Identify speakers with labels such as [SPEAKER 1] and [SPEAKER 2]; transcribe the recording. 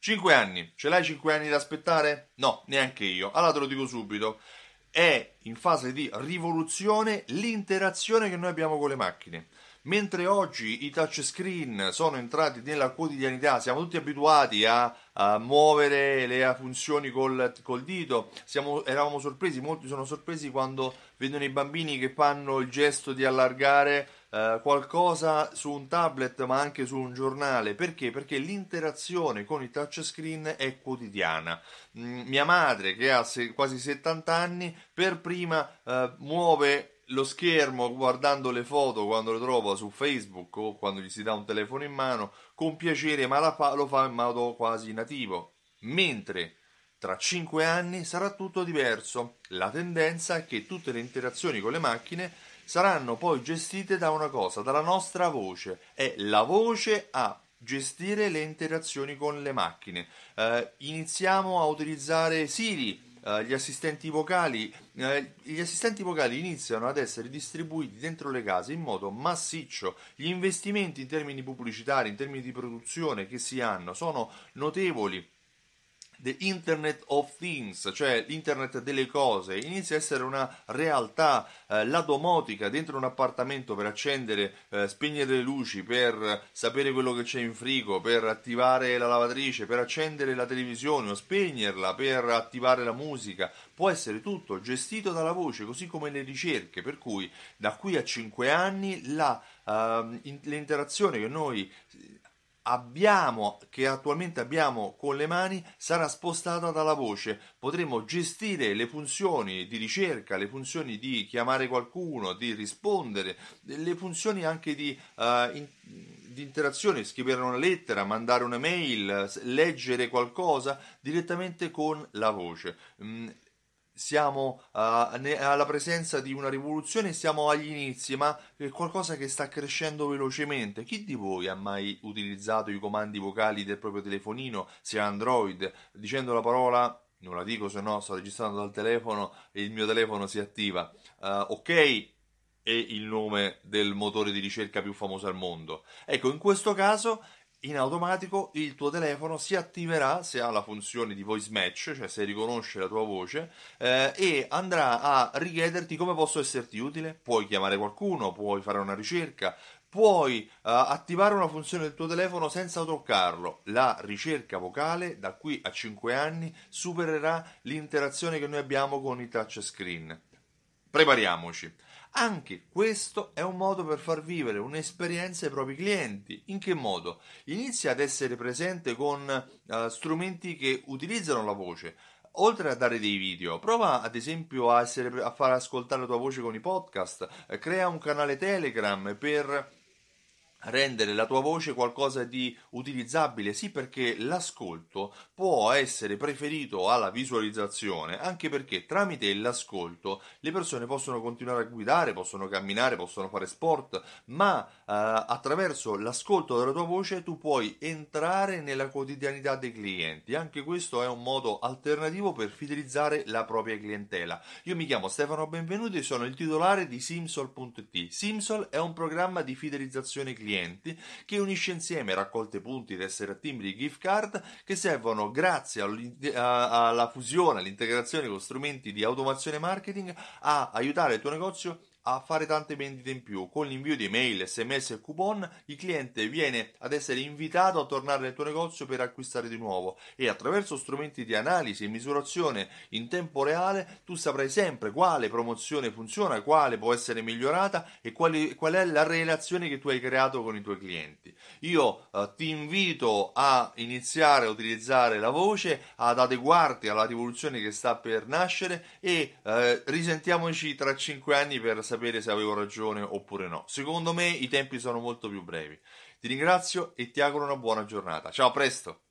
[SPEAKER 1] 5 anni, ce l'hai 5 anni da aspettare? No, neanche io. Allora te lo dico subito. È in fase di rivoluzione l'interazione che noi abbiamo con le macchine. Mentre oggi i touchscreen sono entrati nella quotidianità, siamo tutti abituati a, a muovere le funzioni col, col dito, siamo, eravamo sorpresi, molti sono sorpresi quando vedono i bambini che fanno il gesto di allargare eh, qualcosa su un tablet ma anche su un giornale. Perché? Perché l'interazione con i touchscreen è quotidiana. Mm, mia madre, che ha se- quasi 70 anni, per prima eh, muove lo schermo guardando le foto quando le trova su Facebook o quando gli si dà un telefono in mano con piacere, ma lo fa in modo quasi nativo. Mentre tra 5 anni sarà tutto diverso. La tendenza è che tutte le interazioni con le macchine saranno poi gestite da una cosa, dalla nostra voce. È la voce a gestire le interazioni con le macchine. Eh, iniziamo a utilizzare Siri Uh, gli assistenti vocali uh, gli assistenti vocali iniziano ad essere distribuiti dentro le case in modo massiccio. Gli investimenti in termini pubblicitari in termini di produzione che si hanno sono notevoli The Internet of Things, cioè l'internet delle cose, inizia a essere una realtà, eh, la domotica dentro un appartamento per accendere, eh, spegnere le luci, per sapere quello che c'è in frigo, per attivare la lavatrice, per accendere la televisione o spegnerla, per attivare la musica, può essere tutto gestito dalla voce, così come le ricerche, per cui da qui a 5 anni la, in, l'interazione che noi abbiamo, che attualmente abbiamo con le mani sarà spostata dalla voce. Potremo gestire le funzioni di ricerca, le funzioni di chiamare qualcuno, di rispondere, le funzioni anche di, uh, in, di interazione, scrivere una lettera, mandare una mail, leggere qualcosa direttamente con la voce. Mm, siamo uh, alla presenza di una rivoluzione, siamo agli inizi, ma è qualcosa che sta crescendo velocemente. Chi di voi ha mai utilizzato i comandi vocali del proprio telefonino, sia Android, dicendo la parola, non la dico se no sto registrando dal telefono e il mio telefono si attiva, uh, ok, e il nome del motore di ricerca più famoso al mondo. Ecco, in questo caso in automatico il tuo telefono si attiverà se ha la funzione di voice match, cioè se riconosce la tua voce, eh, e andrà a richiederti come posso esserti utile. Puoi chiamare qualcuno, puoi fare una ricerca, puoi uh, attivare una funzione del tuo telefono senza toccarlo. La ricerca vocale da qui a 5 anni supererà l'interazione che noi abbiamo con i touchscreen. Prepariamoci. Anche questo è un modo per far vivere un'esperienza ai propri clienti. In che modo? Inizia ad essere presente con uh, strumenti che utilizzano la voce. Oltre a dare dei video, prova ad esempio a, essere, a far ascoltare la tua voce con i podcast, eh, crea un canale Telegram per rendere la tua voce qualcosa di utilizzabile, sì perché l'ascolto può essere preferito alla visualizzazione, anche perché tramite l'ascolto le persone possono continuare a guidare, possono camminare, possono fare sport, ma eh, attraverso l'ascolto della tua voce tu puoi entrare nella quotidianità dei clienti. Anche questo è un modo alternativo per fidelizzare la propria clientela. Io mi chiamo Stefano Benvenuti e sono il titolare di Simsol.it. Simsol è un programma di fidelizzazione clienti clienti che unisce insieme raccolte punti, tessere timbri, gift card che servono grazie alla fusione, all'integrazione con strumenti di automazione marketing a aiutare il tuo negozio a fare tante vendite in più. Con l'invio di email, sms e coupon, il cliente viene ad essere invitato a tornare nel tuo negozio per acquistare di nuovo e attraverso strumenti di analisi e misurazione in tempo reale tu saprai sempre quale promozione funziona, quale può essere migliorata e quali, qual è la relazione che tu hai creato con i tuoi clienti. Io eh, ti invito a iniziare a utilizzare la voce, ad adeguarti alla rivoluzione che sta per nascere e eh, risentiamoci tra 5 anni per sapere sapere se avevo ragione oppure no. Secondo me i tempi sono molto più brevi. Ti ringrazio e ti auguro una buona giornata. Ciao, a presto!